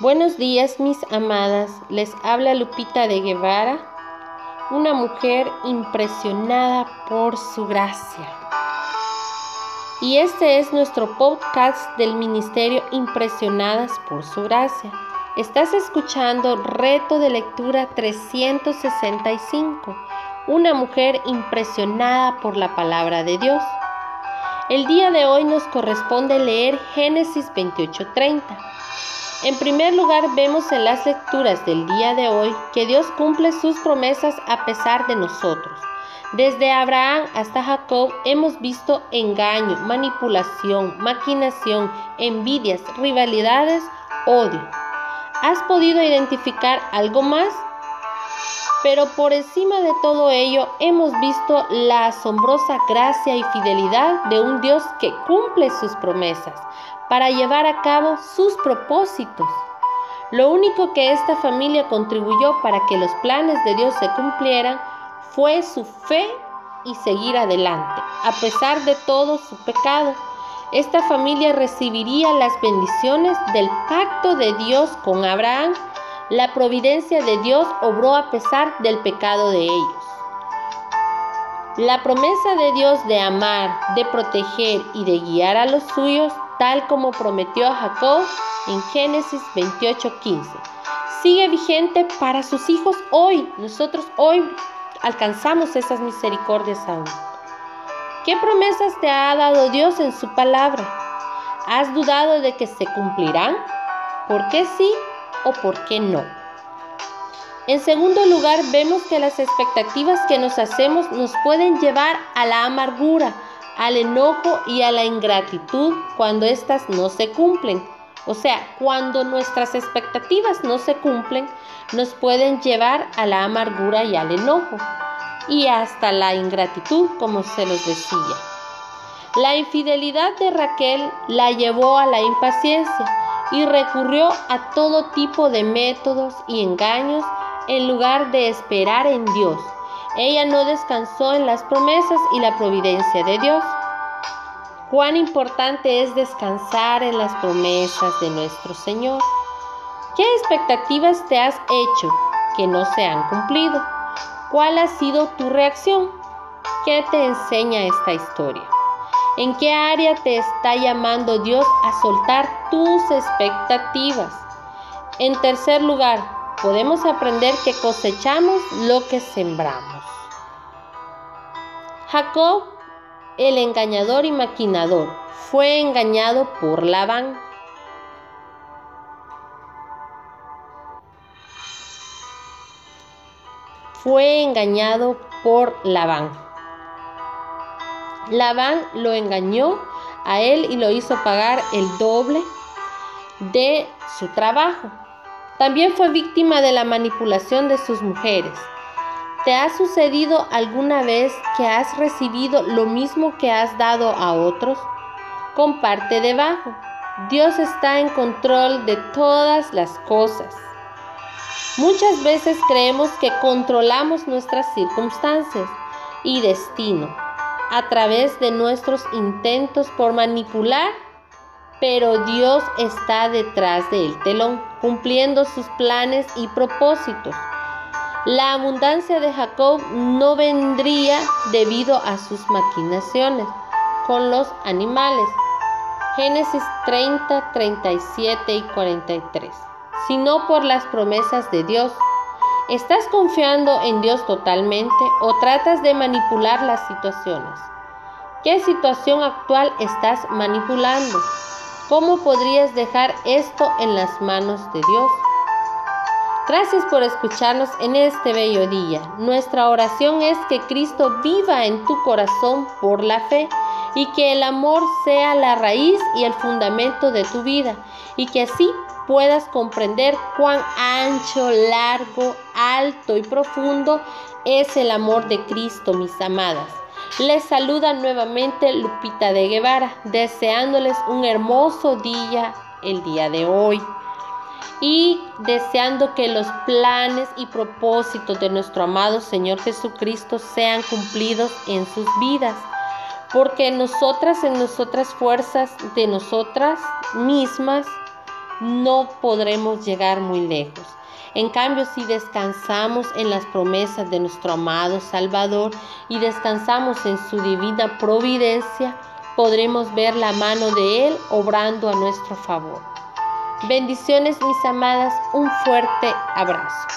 Buenos días mis amadas, les habla Lupita de Guevara, una mujer impresionada por su gracia. Y este es nuestro podcast del Ministerio Impresionadas por su gracia. Estás escuchando Reto de Lectura 365, una mujer impresionada por la palabra de Dios. El día de hoy nos corresponde leer Génesis 28:30. En primer lugar, vemos en las lecturas del día de hoy que Dios cumple sus promesas a pesar de nosotros. Desde Abraham hasta Jacob hemos visto engaño, manipulación, maquinación, envidias, rivalidades, odio. ¿Has podido identificar algo más? Pero por encima de todo ello hemos visto la asombrosa gracia y fidelidad de un Dios que cumple sus promesas para llevar a cabo sus propósitos. Lo único que esta familia contribuyó para que los planes de Dios se cumplieran fue su fe y seguir adelante, a pesar de todo su pecado. Esta familia recibiría las bendiciones del pacto de Dios con Abraham. La providencia de Dios obró a pesar del pecado de ellos. La promesa de Dios de amar, de proteger y de guiar a los suyos tal como prometió a Jacob en Génesis 28:15. Sigue vigente para sus hijos hoy. Nosotros hoy alcanzamos esas misericordias aún. ¿Qué promesas te ha dado Dios en su palabra? ¿Has dudado de que se cumplirán? ¿Por qué sí o por qué no? En segundo lugar, vemos que las expectativas que nos hacemos nos pueden llevar a la amargura, al enojo y a la ingratitud cuando éstas no se cumplen. O sea, cuando nuestras expectativas no se cumplen, nos pueden llevar a la amargura y al enojo y hasta la ingratitud, como se los decía. La infidelidad de Raquel la llevó a la impaciencia y recurrió a todo tipo de métodos y engaños en lugar de esperar en Dios ella no descansó en las promesas y la providencia de Dios. Cuán importante es descansar en las promesas de nuestro Señor. ¿Qué expectativas te has hecho que no se han cumplido? ¿Cuál ha sido tu reacción? ¿Qué te enseña esta historia? ¿En qué área te está llamando Dios a soltar tus expectativas? En tercer lugar, podemos aprender que cosechamos lo que sembramos. Jacob, el engañador y maquinador, fue engañado por Labán. Fue engañado por Labán. Labán lo engañó a él y lo hizo pagar el doble de su trabajo. También fue víctima de la manipulación de sus mujeres. ¿Te ha sucedido alguna vez que has recibido lo mismo que has dado a otros? Comparte debajo. Dios está en control de todas las cosas. Muchas veces creemos que controlamos nuestras circunstancias y destino a través de nuestros intentos por manipular pero Dios está detrás del telón, cumpliendo sus planes y propósitos. La abundancia de Jacob no vendría debido a sus maquinaciones con los animales. Génesis 30, 37 y 43. Sino por las promesas de Dios. ¿Estás confiando en Dios totalmente o tratas de manipular las situaciones? ¿Qué situación actual estás manipulando? ¿Cómo podrías dejar esto en las manos de Dios? Gracias por escucharnos en este bello día. Nuestra oración es que Cristo viva en tu corazón por la fe y que el amor sea la raíz y el fundamento de tu vida y que así puedas comprender cuán ancho, largo, alto y profundo es el amor de Cristo, mis amadas. Les saluda nuevamente Lupita de Guevara, deseándoles un hermoso día el día de hoy y deseando que los planes y propósitos de nuestro amado Señor Jesucristo sean cumplidos en sus vidas. Porque nosotras, en nosotras fuerzas de nosotras mismas, no podremos llegar muy lejos. En cambio, si descansamos en las promesas de nuestro amado Salvador y descansamos en su divina providencia, podremos ver la mano de Él obrando a nuestro favor. Bendiciones mis amadas, un fuerte abrazo.